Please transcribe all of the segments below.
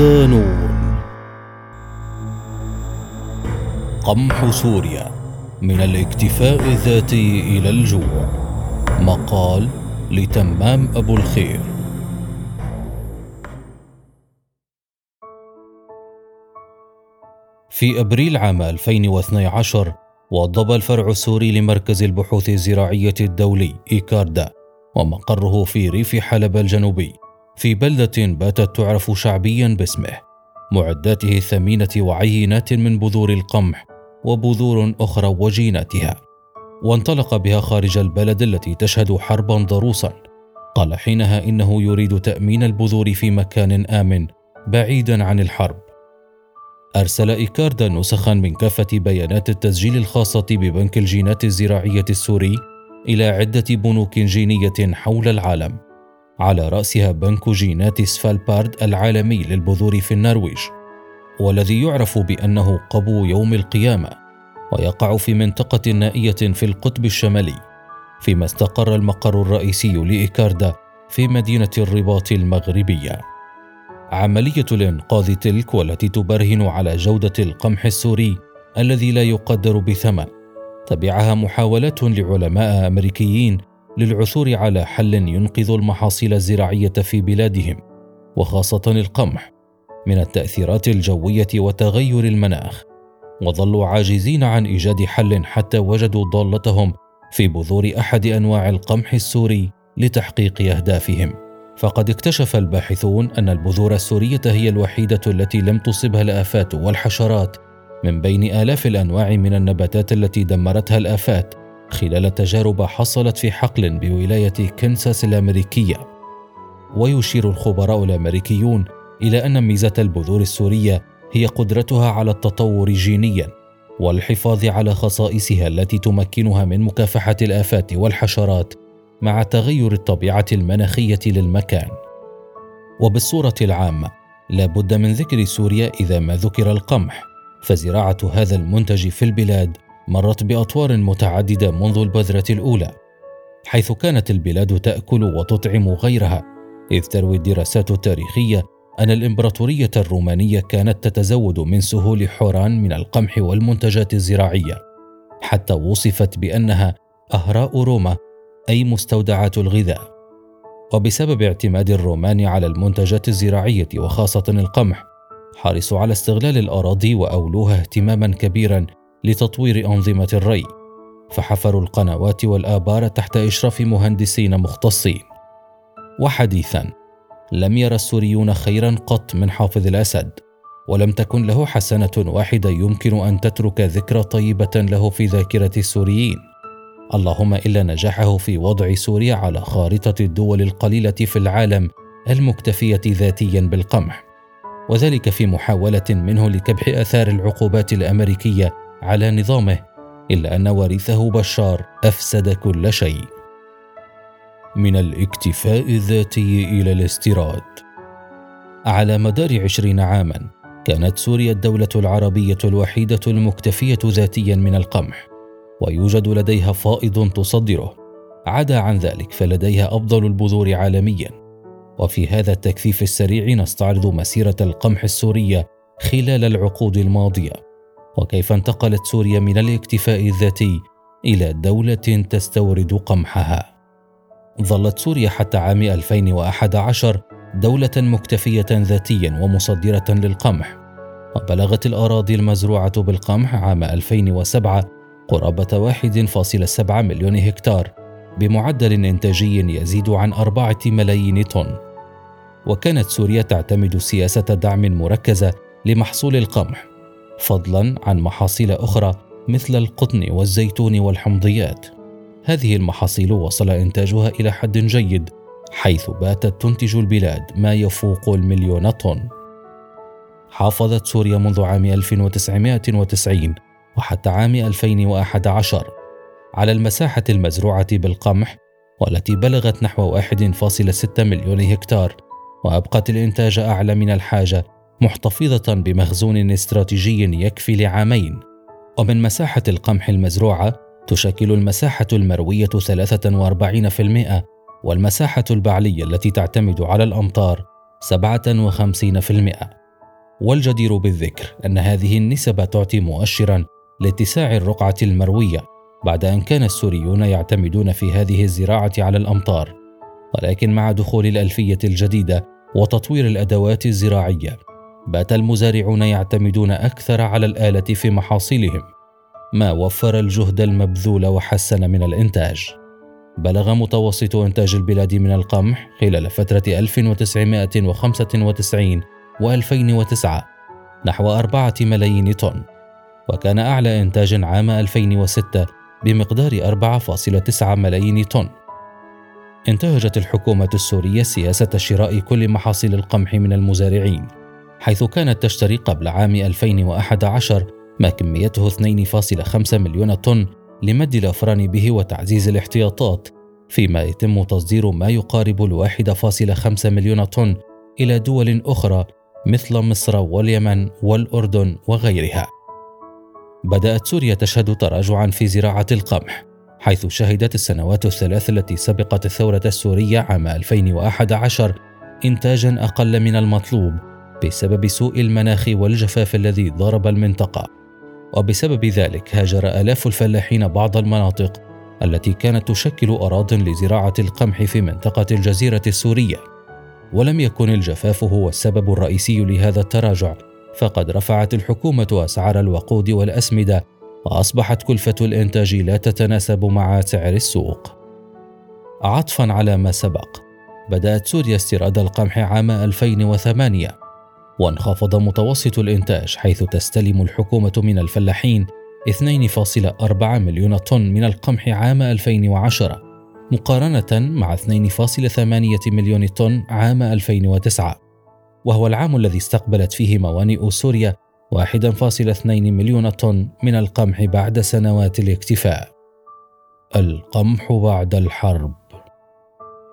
ودانون قمح سوريا من الاكتفاء الذاتي إلى الجوع. مقال لتمام أبو الخير. في أبريل عام 2012 وضب الفرع السوري لمركز البحوث الزراعية الدولي إيكاردا ومقره في ريف حلب الجنوبي. في بلدة باتت تعرف شعبيا باسمه معداته الثمينة وعينات من بذور القمح وبذور أخرى وجيناتها. وانطلق بها خارج البلد التي تشهد حربا ضروسا قال حينها إنه يريد تأمين البذور في مكان آمن بعيدا عن الحرب. أرسل إيكاردا نسخا من كافة بيانات التسجيل الخاصة ببنك الجينات الزراعية السوري إلى عدة بنوك جينية حول العالم. على رأسها بنك جينات سفالبارد العالمي للبذور في النرويج والذي يعرف بأنه قبو يوم القيامة ويقع في منطقة نائية في القطب الشمالي فيما استقر المقر الرئيسي لإيكاردا في مدينة الرباط المغربية. عملية الإنقاذ تلك والتي تبرهن على جودة القمح السوري الذي لا يقدر بثمن تبعها محاولات لعلماء أمريكيين للعثور على حل ينقذ المحاصيل الزراعية في بلادهم وخاصة القمح من التأثيرات الجوية وتغير المناخ. وظلوا عاجزين عن إيجاد حل حتى وجدوا ضالتهم في بذور أحد أنواع القمح السوري لتحقيق أهدافهم. فقد اكتشف الباحثون أن البذور السورية هي الوحيدة التي لم تصبها الآفات والحشرات من بين آلاف الأنواع من النباتات التي دمرتها الآفات. خلال تجارب حصلت في حقل بولاية كنساس الأمريكية. ويشير الخبراء الأمريكيون إلى أن ميزة البذور السورية هي قدرتها على التطور جينيا والحفاظ على خصائصها التي تمكنها من مكافحة الآفات والحشرات مع تغير الطبيعة المناخية للمكان. وبالصورة العامة لا بد من ذكر سوريا إذا ما ذكر القمح فزراعة هذا المنتج في البلاد مرت بأطوار متعددة منذ البذرة الأولى حيث كانت البلاد تأكل وتطعم غيرها إذ تروي الدراسات التاريخية أن الإمبراطورية الرومانية كانت تتزود من سهول حوران من القمح والمنتجات الزراعية حتى وصفت بأنها أهراء روما أي مستودعات الغذاء. وبسبب اعتماد الرومان على المنتجات الزراعية وخاصة القمح حرصوا على استغلال الأراضي وأولوها اهتماما كبيرا لتطوير أنظمة الري فحفروا القنوات والآبار تحت إشراف مهندسين مختصين. وحديثا لم يرى السوريون خيرا قط من حافظ الأسد ولم تكن له حسنة واحدة يمكن أن تترك ذكرى طيبة له في ذاكرة السوريين. اللهم إلا نجاحه في وضع سوريا على خارطة الدول القليلة في العالم المكتفية ذاتيا بالقمح. وذلك في محاولة منه لكبح آثار العقوبات الأمريكية على نظامه إلا أن وريثه بشار أفسد كل شيء. من الاكتفاء الذاتي إلى الاستيراد. على مدار عشرين عاما كانت سوريا الدولة العربية الوحيدة المكتفية ذاتيا من القمح ويوجد لديها فائض تصدره. عدا عن ذلك فلديها أفضل البذور عالميا. وفي هذا التكثيف السريع نستعرض مسيرة القمح السورية خلال العقود الماضية. وكيف انتقلت سوريا من الاكتفاء الذاتي إلى دولة تستورد قمحها. ظلت سوريا حتى عام 2011 دولة مكتفية ذاتيا ومصدرة للقمح وبلغت الأراضي المزروعة بالقمح عام 2007 قرابة 1.7 مليون هكتار بمعدل إنتاجي يزيد عن أربعة ملايين طن. وكانت سوريا تعتمد سياسة دعم مركزة لمحصول القمح فضلا عن محاصيل أخرى مثل القطن والزيتون والحمضيات. هذه المحاصيل وصل إنتاجها إلى حد جيد حيث باتت تنتج البلاد ما يفوق المليون طن. حافظت سوريا منذ عام 1990 وحتى عام 2011 على المساحة المزروعة بالقمح والتي بلغت نحو 1.6 مليون هكتار وأبقت الإنتاج أعلى من الحاجة محتفظة بمخزون استراتيجي يكفي لعامين. ومن مساحة القمح المزروعة تشكل المساحة المروية 43% والمساحة البعلية التي تعتمد على الأمطار 57% والجدير بالذكر أن هذه النسب تعطي مؤشرا لاتساع الرقعة المروية بعد أن كان السوريون يعتمدون في هذه الزراعة على الأمطار. ولكن مع دخول الألفية الجديدة وتطوير الأدوات الزراعية بات المزارعون يعتمدون أكثر على الآلة في محاصيلهم ما وفر الجهد المبذول وحسن من الإنتاج. بلغ متوسط إنتاج البلاد من القمح خلال فترة 1995 و 2009 نحو أربعة ملايين طن وكان أعلى إنتاج عام 2006 بمقدار 4.9 ملايين طن. انتهجت الحكومة السورية سياسة شراء كل محاصيل القمح من المزارعين. حيث كانت تشتري قبل عام 2011 ما كميته 2.5 مليون طن لمد الأفران به وتعزيز الاحتياطات فيما يتم تصدير ما يقارب فاصل خمسة مليون طن إلى دول أخرى مثل مصر واليمن والأردن وغيرها. بدأت سوريا تشهد تراجعا في زراعة القمح حيث شهدت السنوات الثلاث التي سبقت الثورة السورية عام 2011 إنتاجا أقل من المطلوب بسبب سوء المناخ والجفاف الذي ضرب المنطقة. وبسبب ذلك هاجر آلاف الفلاحين بعض المناطق التي كانت تشكل أراض لزراعة القمح في منطقة الجزيرة السورية. ولم يكن الجفاف هو السبب الرئيسي لهذا التراجع فقد رفعت الحكومة أسعار الوقود والأسمدة وأصبحت كلفة الإنتاج لا تتناسب مع سعر السوق. عطفا على ما سبق، بدأت سوريا استيراد القمح عام 2008 وانخفض متوسط الإنتاج حيث تستلم الحكومة من الفلاحين 2.4 مليون طن من القمح عام 2010 مقارنة مع 2.8 مليون طن عام 2009 وهو العام الذي استقبلت فيه موانئ سوريا 1.2 مليون طن من القمح بعد سنوات الاكتفاء. القمح بعد الحرب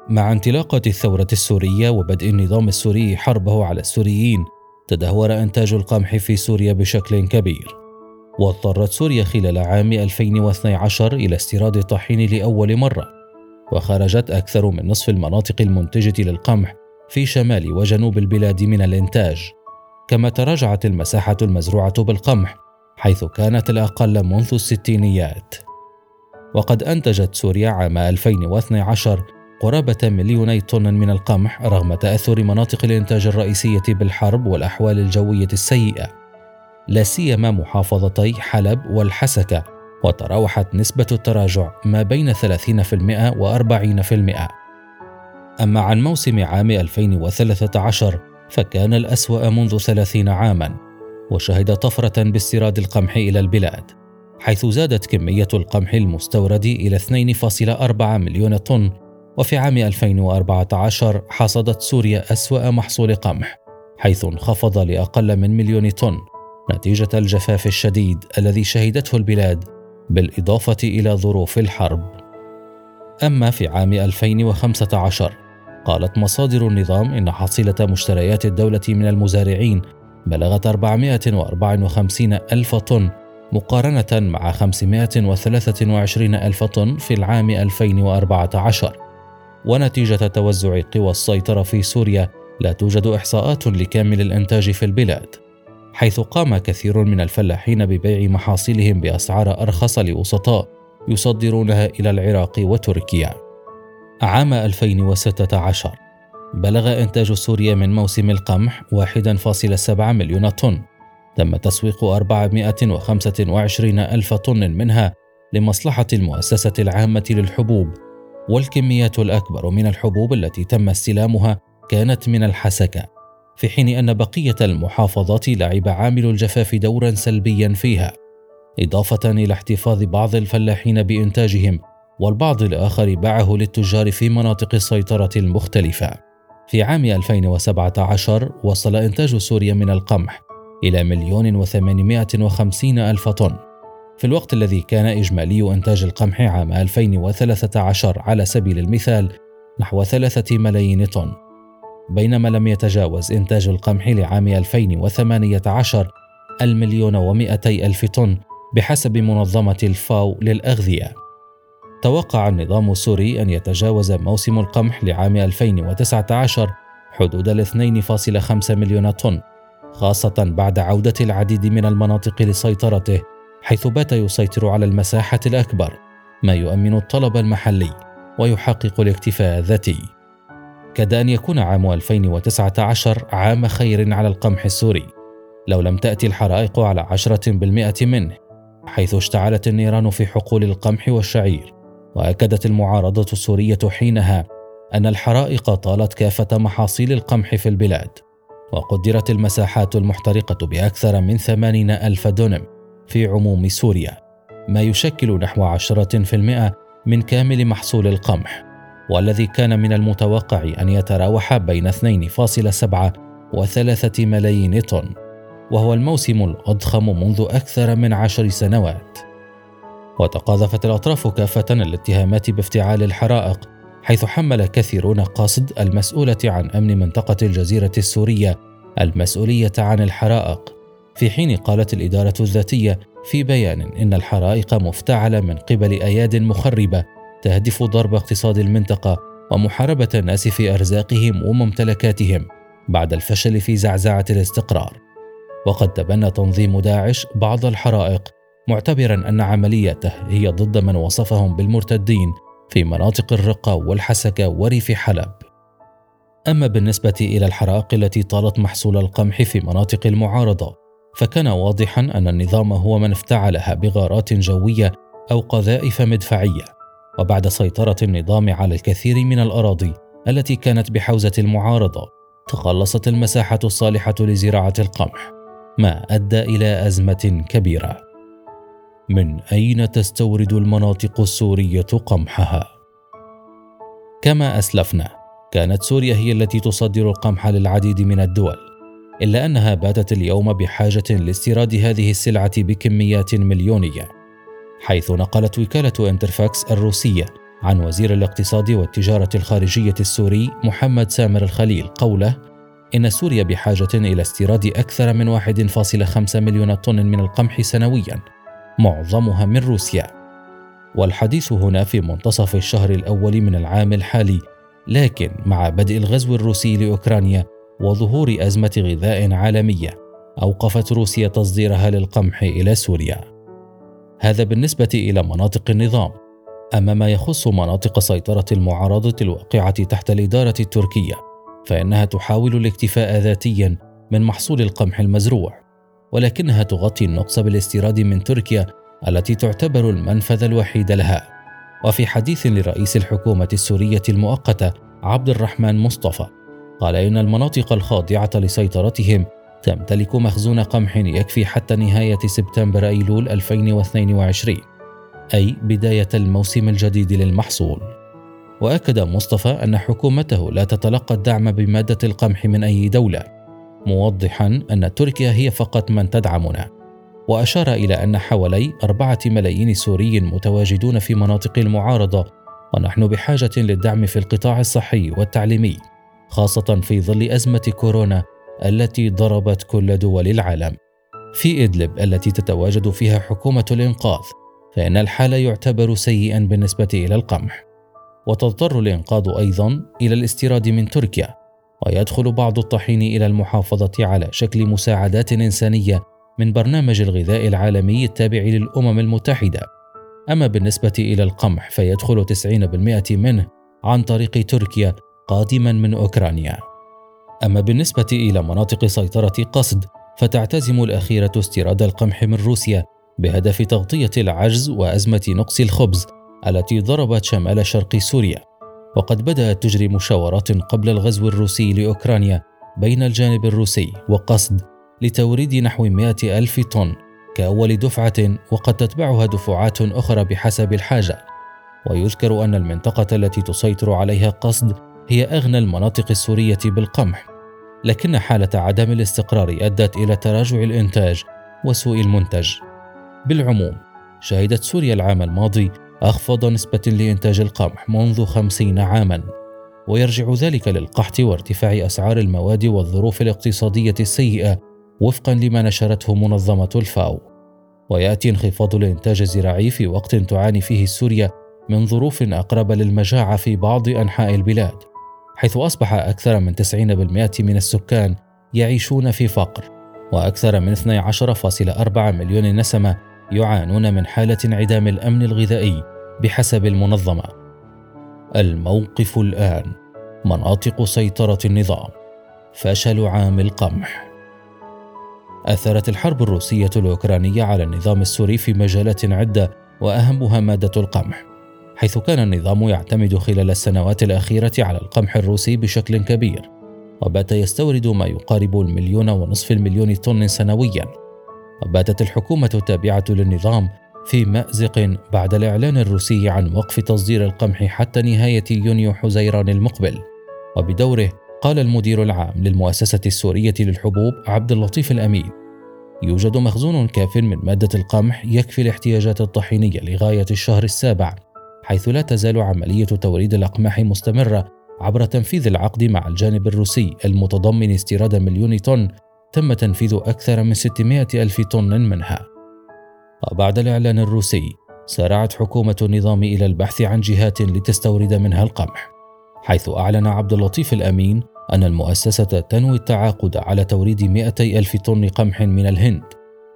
مع انطلاقة الثورة السورية وبدء النظام السوري حربه على السوريين، تدهور إنتاج القمح في سوريا بشكل كبير. واضطرت سوريا خلال عام 2012 إلى استيراد الطحين لأول مرة، وخرجت أكثر من نصف المناطق المنتجة للقمح في شمال وجنوب البلاد من الإنتاج. كما تراجعت المساحة المزروعة بالقمح حيث كانت الأقل منذ الستينيات وقد أنتجت سوريا عام 2012 قرابة مليوني طن من القمح رغم تأثر مناطق الإنتاج الرئيسية بالحرب والأحوال الجوية السيئة لا سيما محافظتي حلب والحسكة وتراوحت نسبة التراجع ما بين 30% و 40%. أما عن موسم عام 2013 فكان الأسوأ منذ ثلاثين عاما وشهد طفرة باستيراد القمح إلى البلاد حيث زادت كمية القمح المستورد إلى 2.4 مليون طن وفي عام 2014 حصدت سوريا أسوأ محصول قمح حيث انخفض لأقل من مليون طن نتيجة الجفاف الشديد الذي شهدته البلاد بالإضافة إلى ظروف الحرب. أما في عام 2015 قالت مصادر النظام إن حصيلة مشتريات الدولة من المزارعين بلغت 454 ألف طن مقارنة مع 523 ألف طن في العام 2014 ونتيجة توزع قوى السيطرة في سوريا لا توجد إحصاءات لكامل الإنتاج في البلاد حيث قام كثير من الفلاحين ببيع محاصيلهم بأسعار أرخص لوسطاء يصدرونها إلى العراق وتركيا. عام 2016 بلغ إنتاج سوريا من موسم القمح 1.7 مليون طن تم تسويق 425 ألف طن منها لمصلحة المؤسسة العامة للحبوب والكميات الأكبر من الحبوب التي تم استلامها كانت من الحسكة في حين أن بقية المحافظات لعب عامل الجفاف دورا سلبيا فيها إضافة إلى احتفاظ بعض الفلاحين بإنتاجهم والبعض الآخر باعه للتجار في مناطق السيطرة المختلفة. في عام 2017 وصل إنتاج سوريا من القمح إلى مليون وثمانمائة وخمسين ألف طن في الوقت الذي كان إجمالي إنتاج القمح عام 2013 على سبيل المثال نحو ثلاثة ملايين طن. بينما لم يتجاوز إنتاج القمح لعام 2018 المليون ومئتي ألف طن بحسب منظمة الفاو للأغذية. توقع النظام السوري أن يتجاوز موسم القمح لعام 2019 حدود ال 2.5 مليون طن خاصة بعد عودة العديد من المناطق لسيطرته حيث بات يسيطر على المساحة الأكبر ما يؤمن الطلب المحلي ويحقق الاكتفاء الذاتي. كاد أن يكون عام 2019 عام خير على القمح السوري لو لم تأتي الحرائق على عشرة بالمئة منه حيث اشتعلت النيران في حقول القمح والشعير وأكدت المعارضة السورية حينها أن الحرائق طالت كافة محاصيل القمح في البلاد وقدرت المساحات المحترقة بأكثر من ثمانين ألف دونم. في عموم سوريا. ما يشكل نحو عشرة في المئة من كامل محصول القمح والذي كان من المتوقع أن يتراوح بين 2.7 و 3 ملايين طن وهو الموسم الأضخم منذ أكثر من عشر سنوات. وتقاذفت الأطراف كافة الاتهامات بافتعال الحرائق حيث حمل كثيرون قاصد المسؤولة عن أمن منطقة الجزيرة السورية المسؤولية عن الحرائق. في حين قالت الإدارة الذاتية في بيان إن الحرائق مفتعلة من قبل أياد مخربة تهدف ضرب اقتصاد المنطقة ومحاربة الناس في أرزاقهم وممتلكاتهم بعد الفشل في زعزعة الاستقرار. وقد تبنى تنظيم داعش بعض الحرائق معتبرا أن عمليته هي ضد من وصفهم بالمرتدين في مناطق الرقة والحسكة وريف حلب. أما بالنسبة إلى الحرائق التي طالت محصول القمح في مناطق المعارضة فكان واضحا أن النظام هو من افتعلها بغارات جوية أو قذائف مدفعية. وبعد سيطرة النظام على الكثير من الأراضي التي كانت بحوزة المعارضة تقلصت المساحة الصالحة لزراعة القمح ما أدى إلى أزمة كبيرة. من أين تستورد المناطق السورية قمحها؟ كما أسلفنا كانت سوريا هي التي تصدر القمح للعديد من الدول. إلا أنها باتت اليوم بحاجة لاستيراد هذه السلعة بكميات مليونية حيث نقلت وكالة أنترفاكس الروسية عن وزير الاقتصاد والتجارة الخارجية السوري محمد سامر الخليل قوله إن سوريا بحاجة إلى استيراد أكثر من 1.5 مليون طن من القمح سنوياً معظمها من روسيا. والحديث هنا في منتصف الشهر الأول من العام الحالي لكن مع بدء الغزو الروسي لأوكرانيا وظهور أزمة غذاء عالمية أوقفت روسيا تصديرها للقمح إلى سوريا. هذا بالنسبة إلى مناطق النظام. أما ما يخص مناطق سيطرة المعارضة الواقعة تحت الإدارة التركية فإنها تحاول الاكتفاء ذاتيا من محصول القمح المزروع ولكنها تغطي النقص بالاستيراد من تركيا التي تعتبر المنفذ الوحيد لها. وفي حديث لرئيس الحكومة السورية المؤقتة عبد الرحمن مصطفى قال إن المناطق الخاضعة لسيطرتهم تمتلك مخزون قمح يكفي حتى نهاية سبتمبر أيلول 2022 أي بداية الموسم الجديد للمحصول. وأكد مصطفى أن حكومته لا تتلقى الدعم بمادة القمح من أي دولة موضحا أن تركيا هي فقط من تدعمنا. وأشار إلى أن حوالي أربعة ملايين سوري متواجدون في مناطق المعارضة ونحن بحاجة للدعم في القطاع الصحي والتعليمي. خاصة في ظل أزمة كورونا التي ضربت كل دول العالم. في إدلب التي تتواجد فيها حكومة الإنقاذ فإن الحال يعتبر سيئا بالنسبة إلى القمح وتضطر الإنقاذ أيضا إلى الاستيراد من تركيا ويدخل بعض الطحين إلى المحافظة على شكل مساعدات إنسانية من برنامج الغذاء العالمي التابع للأمم المتحدة أما بالنسبة إلى القمح فيدخل 90% منه عن طريق تركيا قادما من أوكرانيا. أما بالنسبة إلى مناطق سيطرة قصد فتعتزم الأخيرة استيراد القمح من روسيا بهدف تغطية العجز وأزمة نقص الخبز التي ضربت شمال شرق سوريا. وقد بدأت تجري مشاورات قبل الغزو الروسي لأوكرانيا بين الجانب الروسي وقصد لتوريد نحو 100 ألف طن كأول دفعة وقد تتبعها دفعات أخرى بحسب الحاجة. ويذكر أن المنطقة التي تسيطر عليها قصد هي أغنى المناطق السورية بالقمح لكن حالة عدم الاستقرار أدت إلى تراجع الإنتاج وسوء المنتج. بالعموم شهدت سوريا العام الماضي أخفض نسبة لإنتاج القمح منذ خمسين عاما ويرجع ذلك للقحط وارتفاع أسعار المواد والظروف الاقتصادية السيئة وفقا لما نشرته منظمة الفاو. ويأتي انخفاض الإنتاج الزراعي في وقت تعاني فيه سوريا من ظروف أقرب للمجاعة في بعض أنحاء البلاد. حيث أصبح أكثر من 90% من السكان يعيشون في فقر وأكثر من 12.4 مليون نسمة يعانون من حالة انعدام الأمن الغذائي بحسب المنظمة. الموقف الآن مناطق سيطرة النظام فشل عام القمح أثرت الحرب الروسية الأوكرانية على النظام السوري في مجالات عدة وأهمها مادة القمح حيث كان النظام يعتمد خلال السنوات الأخيرة على القمح الروسي بشكل كبير وبات يستورد ما يقارب المليون ونصف المليون طن سنويا. وباتت الحكومة التابعة للنظام في مأزق بعد الإعلان الروسي عن وقف تصدير القمح حتى نهاية يونيو حزيران المقبل. وبدوره قال المدير العام للمؤسسة السورية للحبوب عبد اللطيف الأمين يوجد مخزون كاف من مادة القمح يكفي الاحتياجات الطحينية لغاية الشهر السابع. حيث لا تزال عملية توريد الأقماح مستمرة عبر تنفيذ العقد مع الجانب الروسي المتضمن استيراد مليون طن تم تنفيذ أكثر من 600 ألف طن منها. وبعد الإعلان الروسي سارعت حكومة النظام إلى البحث عن جهات لتستورد منها القمح حيث أعلن عبد اللطيف الأمين أن المؤسسة تنوي التعاقد على توريد 200 ألف طن قمح من الهند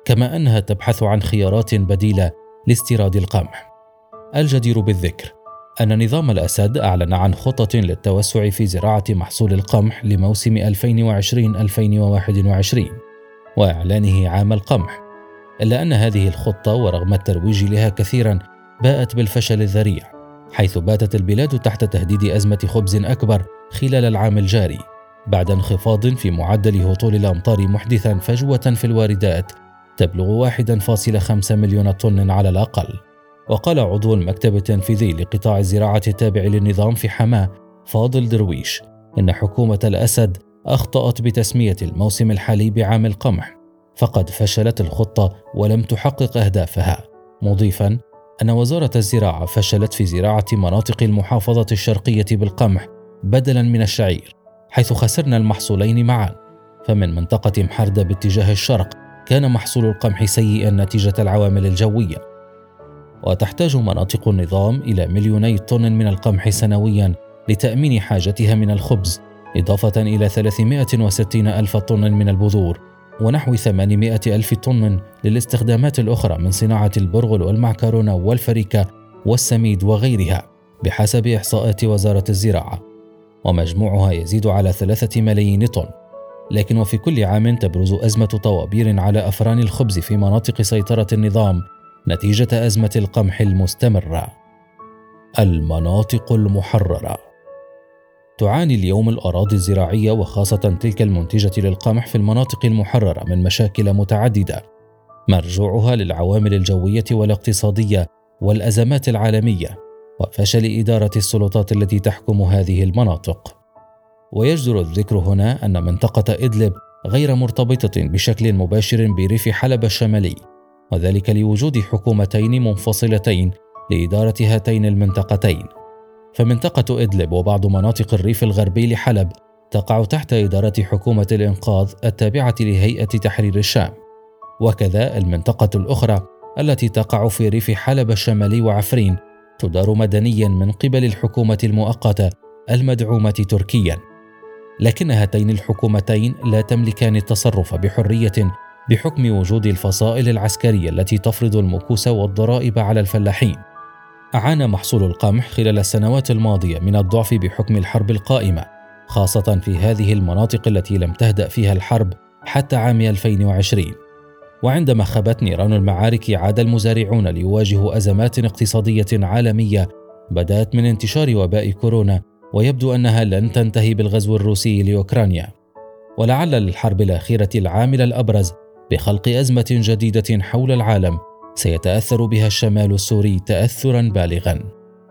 كما أنها تبحث عن خيارات بديلة لاستيراد القمح. الجدير بالذكر أن نظام الأسد أعلن عن خطة للتوسع في زراعة محصول القمح لموسم 2020-2021 وإعلانه عام القمح إلا أن هذه الخطة ورغم الترويج لها كثيرا باءت بالفشل الذريع حيث باتت البلاد تحت تهديد أزمة خبز أكبر خلال العام الجاري بعد انخفاض في معدل هطول الأمطار محدثا فجوة في الواردات تبلغ 1.5 مليون طن على الأقل. وقال عضو المكتب التنفيذي لقطاع الزراعة التابع للنظام في حماة فاضل درويش إن حكومة الأسد أخطأت بتسمية الموسم الحالي بعام القمح فقد فشلت الخطة ولم تحقق أهدافها. مضيفا أن وزارة الزراعة فشلت في زراعة مناطق المحافظة الشرقية بالقمح بدلا من الشعير حيث خسرنا المحصولين معا. فمن منطقة محردة باتجاه الشرق كان محصول القمح سيئا نتيجة العوامل الجوية. وتحتاج مناطق النظام إلى مليوني طن من القمح سنويا لتأمين حاجتها من الخبز إضافة إلى 360 ألف طن من البذور ونحو 800 ألف طن للاستخدامات الأخرى من صناعة البرغل والمعكرونة والفريكة والسميد وغيرها بحسب إحصاءات وزارة الزراعة. ومجموعها يزيد على ثلاثة ملايين طن. لكن وفي كل عام تبرز أزمة طوابير على أفران الخبز في مناطق سيطرة النظام نتيجة أزمة القمح المستمرة. المناطق المحررة تعاني اليوم الأراضي الزراعية وخاصة تلك المنتجة للقمح في المناطق المحررة من مشاكل متعددة مرجوعها للعوامل الجوية والاقتصادية والأزمات العالمية وفشل إدارة السلطات التي تحكم هذه المناطق. ويجدر الذكر هنا أن منطقة إدلب غير مرتبطة بشكل مباشر بريف حلب الشمالي وذلك لوجود حكومتين منفصلتين لإدارة هاتين المنطقتين. فمنطقة إدلب وبعض مناطق الريف الغربي لحلب تقع تحت إدارة حكومة الإنقاذ التابعة لهيئة تحرير الشام. وكذا المنطقة الأخرى التي تقع في ريف حلب الشمالي وعفرين تدار مدنيا من قبل الحكومة المؤقتة المدعومة تركيا. لكن هاتين الحكومتين لا تملكان التصرف بحرية بحكم وجود الفصائل العسكرية التي تفرض المكوس والضرائب على الفلاحين. أعانى محصول القمح خلال السنوات الماضية من الضعف بحكم الحرب القائمة، خاصة في هذه المناطق التي لم تهدأ فيها الحرب حتى عام 2020. وعندما خبت نيران المعارك عاد المزارعون ليواجهوا أزمات اقتصادية عالمية بدأت من انتشار وباء كورونا ويبدو أنها لن تنتهي بالغزو الروسي لأوكرانيا. ولعل للحرب الأخيرة العامل الأبرز بخلق أزمة جديدة حول العالم سيتأثر بها الشمال السوري تاثرا بالغا.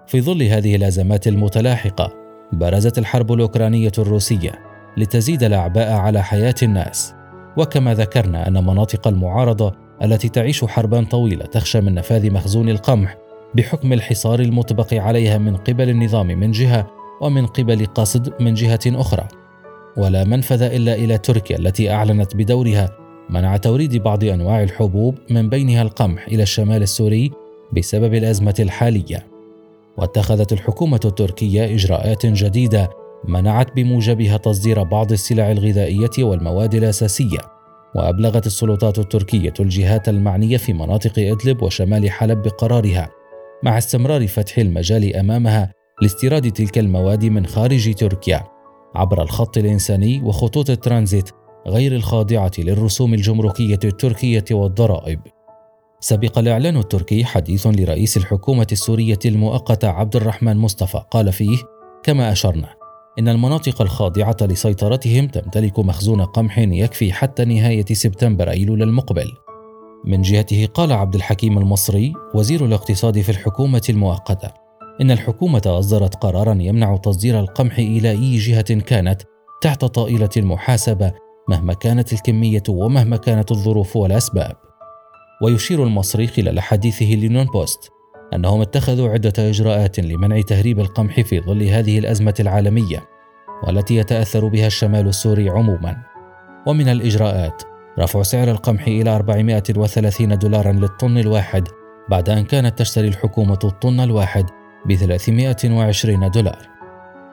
في ظل هذه الأزمات المتلاحقة برزت الحرب الأوكرانية الروسية لتزيد الأعباء على حياة الناس. وكما ذكرنا أن مناطق المعارضة التي تعيش حربا طويلة تخشى من نفاذ مخزون القمح بحكم الحصار المطبق عليها من قبل النظام من جهة ومن قبل قصد من جهة أخرى. ولا منفذ إلا إلى تركيا التي أعلنت بدورها منع توريد بعض أنواع الحبوب من بينها القمح إلى الشمال السوري بسبب الأزمة الحالية. واتخذت الحكومة التركية إجراءات جديدة منعت بموجبها تصدير بعض السلع الغذائية والمواد الأساسية. وأبلغت السلطات التركية الجهات المعنية في مناطق إدلب وشمال حلب بقرارها. مع استمرار فتح المجال أمامها لاستيراد تلك المواد من خارج تركيا. عبر الخط الإنساني وخطوط الترانزيت غير الخاضعة للرسوم الجمركية التركية والضرائب. سبق الإعلان التركي حديث لرئيس الحكومة السورية المؤقتة عبد الرحمن مصطفى قال فيه: كما أشرنا إن المناطق الخاضعة لسيطرتهم تمتلك مخزون قمح يكفي حتى نهاية سبتمبر أيلول المقبل. من جهته قال عبد الحكيم المصري وزير الاقتصاد في الحكومة المؤقتة: إن الحكومة أصدرت قرارا يمنع تصدير القمح إلى أي جهة كانت تحت طائلة المحاسبة مهما كانت الكمية ومهما كانت الظروف والأسباب. ويشير المصري خلال حديثه لنون بوست أنهم اتخذوا عدة إجراءات لمنع تهريب القمح في ظل هذه الأزمة العالمية والتي يتأثر بها الشمال السوري عموما. ومن الإجراءات رفع سعر القمح إلى 430 دولارا للطن الواحد بعد أن كانت تشتري الحكومة الطن الواحد ب 320 دولار.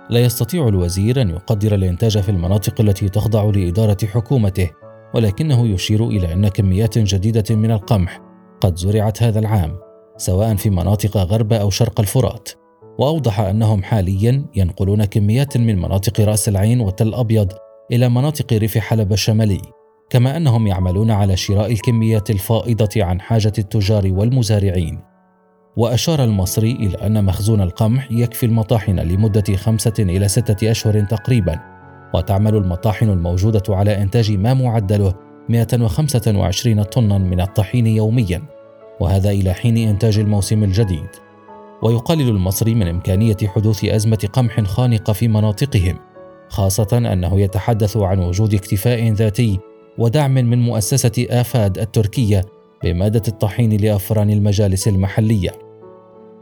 لا يستطيع الوزير أن يقدر الإنتاج في المناطق التي تخضع لإدارة حكومته، ولكنه يشير إلى أن كميات جديدة من القمح قد زرعت هذا العام، سواء في مناطق غرب أو شرق الفرات، وأوضح أنهم حاليا ينقلون كميات من مناطق رأس العين وتل أبيض إلى مناطق ريف حلب الشمالي، كما أنهم يعملون على شراء الكميات الفائضة عن حاجة التجار والمزارعين. وأشار المصري إلى أن مخزون القمح يكفي المطاحن لمدة خمسة إلى ستة أشهر تقريبا وتعمل المطاحن الموجودة على إنتاج ما معدله 125 طنا من الطحين يوميا وهذا إلى حين إنتاج الموسم الجديد. ويقلل المصري من إمكانية حدوث أزمة قمح خانقة في مناطقهم خاصة أنه يتحدث عن وجود اكتفاء ذاتي ودعم من مؤسسة آفاد التركية بمادة الطحين لأفران المجالس المحلية.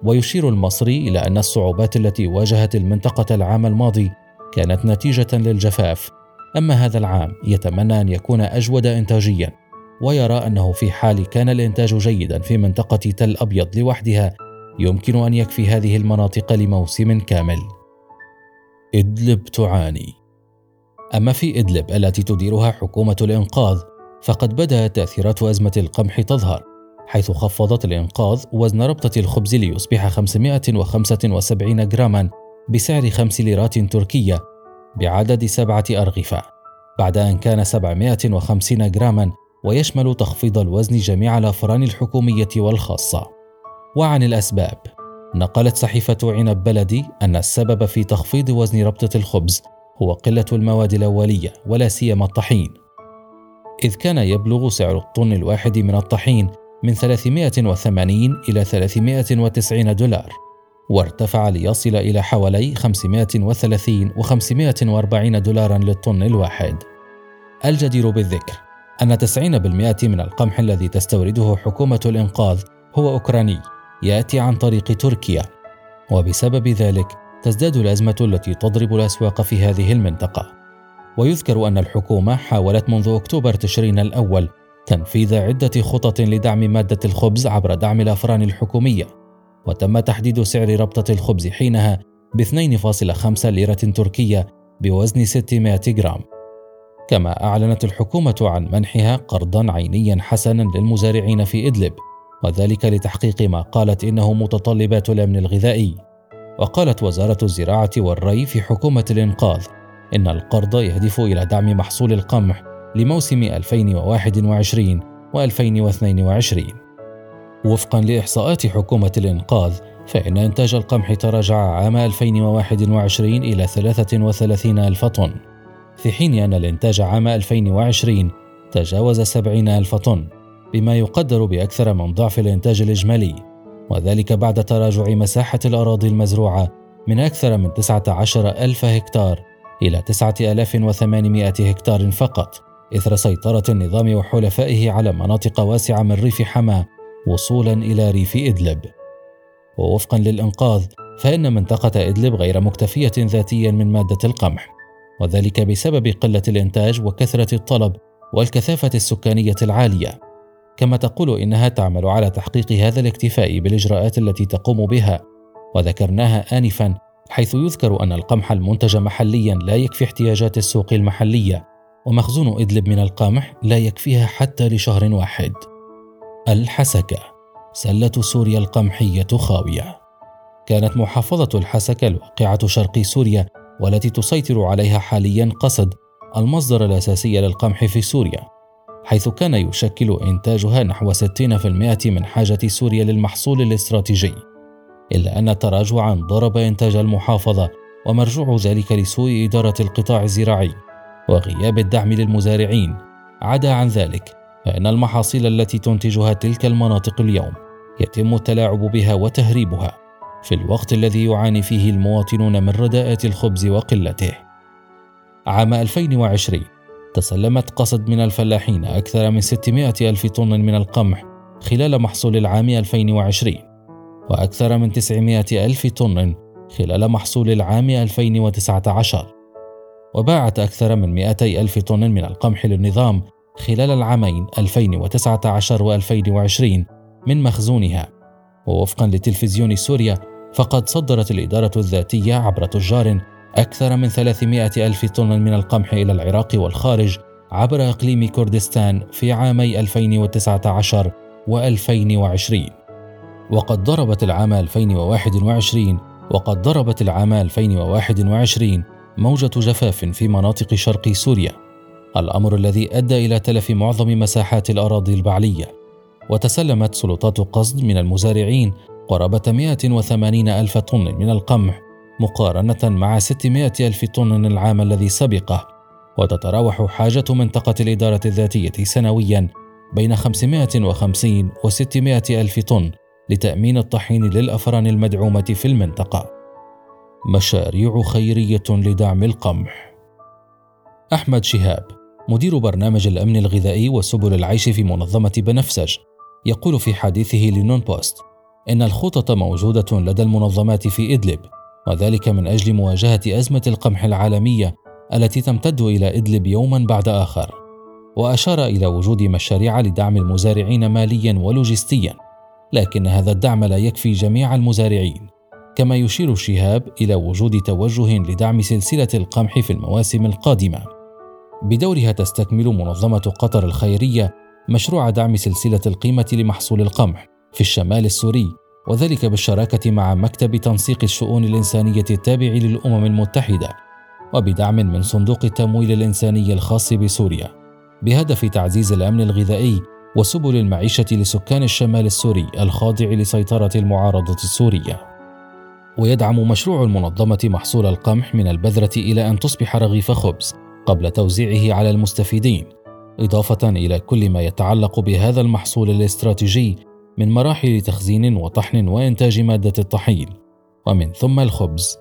ويشير المصري إلى أن الصعوبات التي واجهت المنطقة العام الماضي كانت نتيجة للجفاف، أما هذا العام يتمنى أن يكون أجود إنتاجيا، ويرى أنه في حال كان الإنتاج جيدا في منطقة تل أبيض لوحدها يمكن أن يكفي هذه المناطق لموسم كامل. إدلب تعاني. أما في إدلب التي تديرها حكومة الإنقاذ فقد بدأت تأثيرات أزمة القمح تظهر. حيث خفضت الإنقاذ وزن ربطة الخبز ليصبح 575 جراما بسعر 5 ليرات تركية بعدد سبعة أرغفة بعد أن كان 750 جراما ويشمل تخفيض الوزن جميع الأفران الحكومية والخاصة. وعن الأسباب نقلت صحيفة عنب بلدي أن السبب في تخفيض وزن ربطة الخبز هو قلة المواد الأولية ولا سيما الطحين. إذ كان يبلغ سعر الطن الواحد من الطحين من 380 إلى 390 دولار وارتفع ليصل إلى حوالي 530 و 540 دولارا للطن الواحد. الجدير بالذكر أن 90% من القمح الذي تستورده حكومة الإنقاذ هو أوكراني يأتي عن طريق تركيا وبسبب ذلك تزداد الأزمة التي تضرب الأسواق في هذه المنطقة. ويذكر أن الحكومة حاولت منذ أكتوبر تشرين الأول تنفيذ عدة خطط لدعم مادة الخبز عبر دعم الأفران الحكومية وتم تحديد سعر ربطة الخبز حينها ب 2.5 ليرة تركية بوزن 600 جرام. كما أعلنت الحكومة عن منحها قرضا عينيا حسنا للمزارعين في إدلب وذلك لتحقيق ما قالت إنه متطلبات الأمن الغذائي. وقالت وزارة الزراعة والري في حكومة الإنقاذ إن القرض يهدف إلى دعم محصول القمح لموسم 2021 و2022 وفقا لإحصاءات حكومة الإنقاذ فإن إنتاج القمح تراجع عام 2021 إلى 33 ألف طن. في حين أن الإنتاج عام 2020 تجاوز 70 ألف طن بما يقدر بأكثر من ضعف الإنتاج الإجمالي. وذلك بعد تراجع مساحة الأراضي المزروعة من أكثر من 19 ألف هكتار إلى 9800 هكتار فقط. إثر سيطرة النظام وحلفائه على مناطق واسعة من ريف حما وصولا إلى ريف إدلب. ووفقا للإنقاذ فإن منطقة إدلب غير مكتفية ذاتيا من مادة القمح، وذلك بسبب قلة الإنتاج وكثرة الطلب والكثافة السكانية العالية. كما تقول إنها تعمل على تحقيق هذا الاكتفاء بالإجراءات التي تقوم بها، وذكرناها آنفا حيث يذكر أن القمح المنتج محليا لا يكفي احتياجات السوق المحلية ومخزون إدلب من القمح لا يكفيها حتى لشهر واحد. الحسكة سلة سوريا القمحية خاوية. كانت محافظة الحسكة الواقعة شرقي سوريا والتي تسيطر عليها حاليا قصد المصدر الأساسي للقمح في سوريا حيث كان يشكل إنتاجها نحو 60% من حاجة سوريا للمحصول الاستراتيجي. إلا أن تراجعا ضرب إنتاج المحافظة ومرجوع ذلك لسوء إدارة القطاع الزراعي. وغياب الدعم للمزارعين عدا عن ذلك فإن المحاصيل التي تنتجها تلك المناطق اليوم يتم التلاعب بها وتهريبها في الوقت الذي يعاني فيه المواطنون من رداءة الخبز وقلته. عام 2020 تسلمت قصد من الفلاحين أكثر من 600 ألف طن من القمح خلال محصول العام 2020 وأكثر من 900 ألف طن خلال محصول العام 2019 وباعت أكثر من 200 ألف طن من القمح للنظام خلال العامين 2019 و2020 من مخزونها. ووفقا لتلفزيون سوريا فقد صدرت الإدارة الذاتية عبر تجار أكثر من 300 ألف طن من القمح إلى العراق والخارج عبر إقليم كردستان في عامي 2019 و2020 وقد ضربت العام 2021 وقد ضربت العام 2021 موجة جفاف في مناطق شرق سوريا الأمر الذي أدى إلى تلف معظم مساحات الأراضي البعلية وتسلمت سلطات قصد من المزارعين قرابة 180 ألف طن من القمح مقارنة مع 600 ألف طن العام الذي سبقه وتتراوح حاجة منطقة الإدارة الذاتية سنويا بين 550 و 600 ألف طن لتأمين الطحين للأفران المدعومة في المنطقة. مشاريع خيرية لدعم القمح. أحمد شهاب مدير برنامج الأمن الغذائي وسبل العيش في منظمة بنفسج يقول في حديثه لنون بوست إن الخطط موجودة لدى المنظمات في إدلب وذلك من أجل مواجهة أزمة القمح العالمية التي تمتد إلى إدلب يوما بعد آخر. وأشار إلى وجود مشاريع لدعم المزارعين ماليا ولوجستيا لكن هذا الدعم لا يكفي جميع المزارعين. كما يشير شهاب إلى وجود توجه لدعم سلسلة القمح في المواسم القادمة بدورها تستكمل منظمة قطر الخيرية مشروع دعم سلسلة القيمة لمحصول القمح في الشمال السوري وذلك بالشراكة مع مكتب تنسيق الشؤون الإنسانية التابع للأمم المتحدة وبدعم من صندوق التمويل الإنساني الخاص بسوريا بهدف تعزيز الأمن الغذائي وسبل المعيشة لسكان الشمال السوري الخاضع لسيطرة المعارضة السورية. ويدعم مشروع المنظمة محصول القمح من البذرة إلى أن تصبح رغيف خبز قبل توزيعه على المستفيدين، إضافة إلى كل ما يتعلق بهذا المحصول الاستراتيجي من مراحل تخزين وطحن وإنتاج مادة الطحين، ومن ثم الخبز.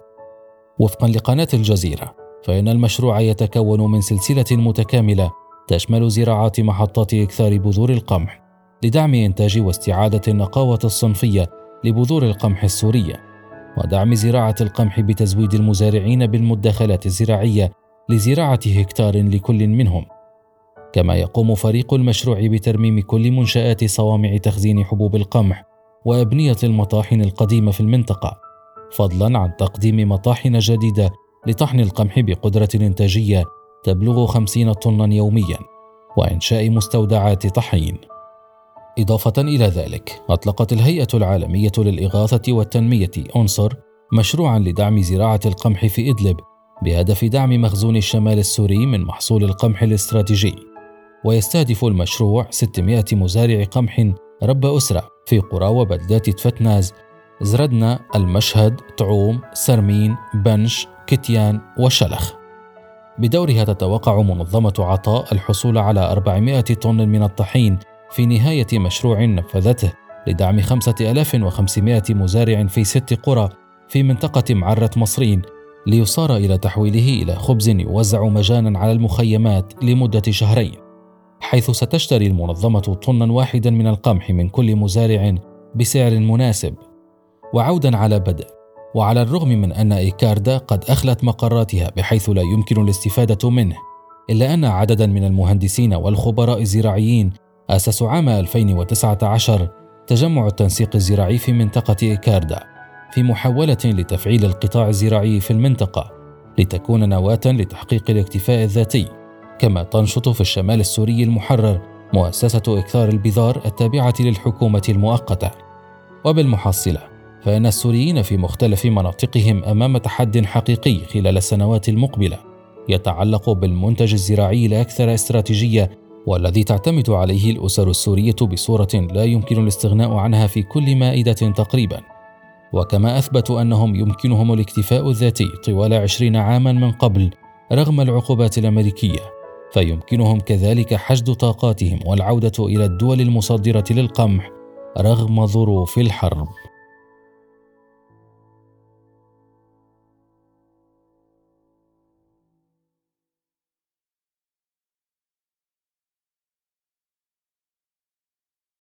وفقا لقناة الجزيرة، فإن المشروع يتكون من سلسلة متكاملة تشمل زراعة محطات إكثار بذور القمح لدعم إنتاج واستعادة النقاوة الصنفية لبذور القمح السورية، ودعم زراعة القمح بتزويد المزارعين بالمدخلات الزراعية لزراعة هكتار لكل منهم. كما يقوم فريق المشروع بترميم كل منشآت صوامع تخزين حبوب القمح وأبنية المطاحن القديمة في المنطقة، فضلا عن تقديم مطاحن جديدة لطحن القمح بقدرة إنتاجية تبلغ 50 طنا يوميا، وإنشاء مستودعات طحين. إضافة إلى ذلك، أطلقت الهيئة العالمية للإغاثة والتنمية أنصر مشروعا لدعم زراعة القمح في إدلب بهدف دعم مخزون الشمال السوري من محصول القمح الاستراتيجي. ويستهدف المشروع 600 مزارع قمح رب أسرة في قرى وبلدات تفتناز زردنا المشهد تعوم سرمين بنش كتيان وشلخ. بدورها تتوقع منظمة عطاء الحصول على 400 طن من الطحين في نهاية مشروع نفذته لدعم 5500 مزارع في ست قرى في منطقة معرة مصرين ليصار إلى تحويله إلى خبز يوزع مجانا على المخيمات لمدة شهرين حيث ستشتري المنظمة طنا واحدا من القمح من كل مزارع بسعر مناسب. وعودا على بدء وعلى الرغم من أن إيكاردا قد أخلت مقراتها بحيث لا يمكن الاستفادة منه إلا أن عددا من المهندسين والخبراء الزراعيين أسسوا عام 2019 تجمع التنسيق الزراعي في منطقة إيكاردا في محاولة لتفعيل القطاع الزراعي في المنطقة لتكون نواة لتحقيق الاكتفاء الذاتي كما تنشط في الشمال السوري المحرر مؤسسة إكثار البذار التابعة للحكومة المؤقتة. وبالمحصلة فإن السوريين في مختلف مناطقهم أمام تحد حقيقي خلال السنوات المقبلة يتعلق بالمنتج الزراعي الأكثر استراتيجية والذي تعتمد عليه الأسر السورية بصورة لا يمكن الاستغناء عنها في كل مائدة تقريبا. وكما أثبتوا أنهم يمكنهم الاكتفاء الذاتي طوال عشرين عاما من قبل رغم العقوبات الأمريكية فيمكنهم كذلك حشد طاقاتهم والعودة إلى الدول المصدرة للقمح رغم ظروف الحرب.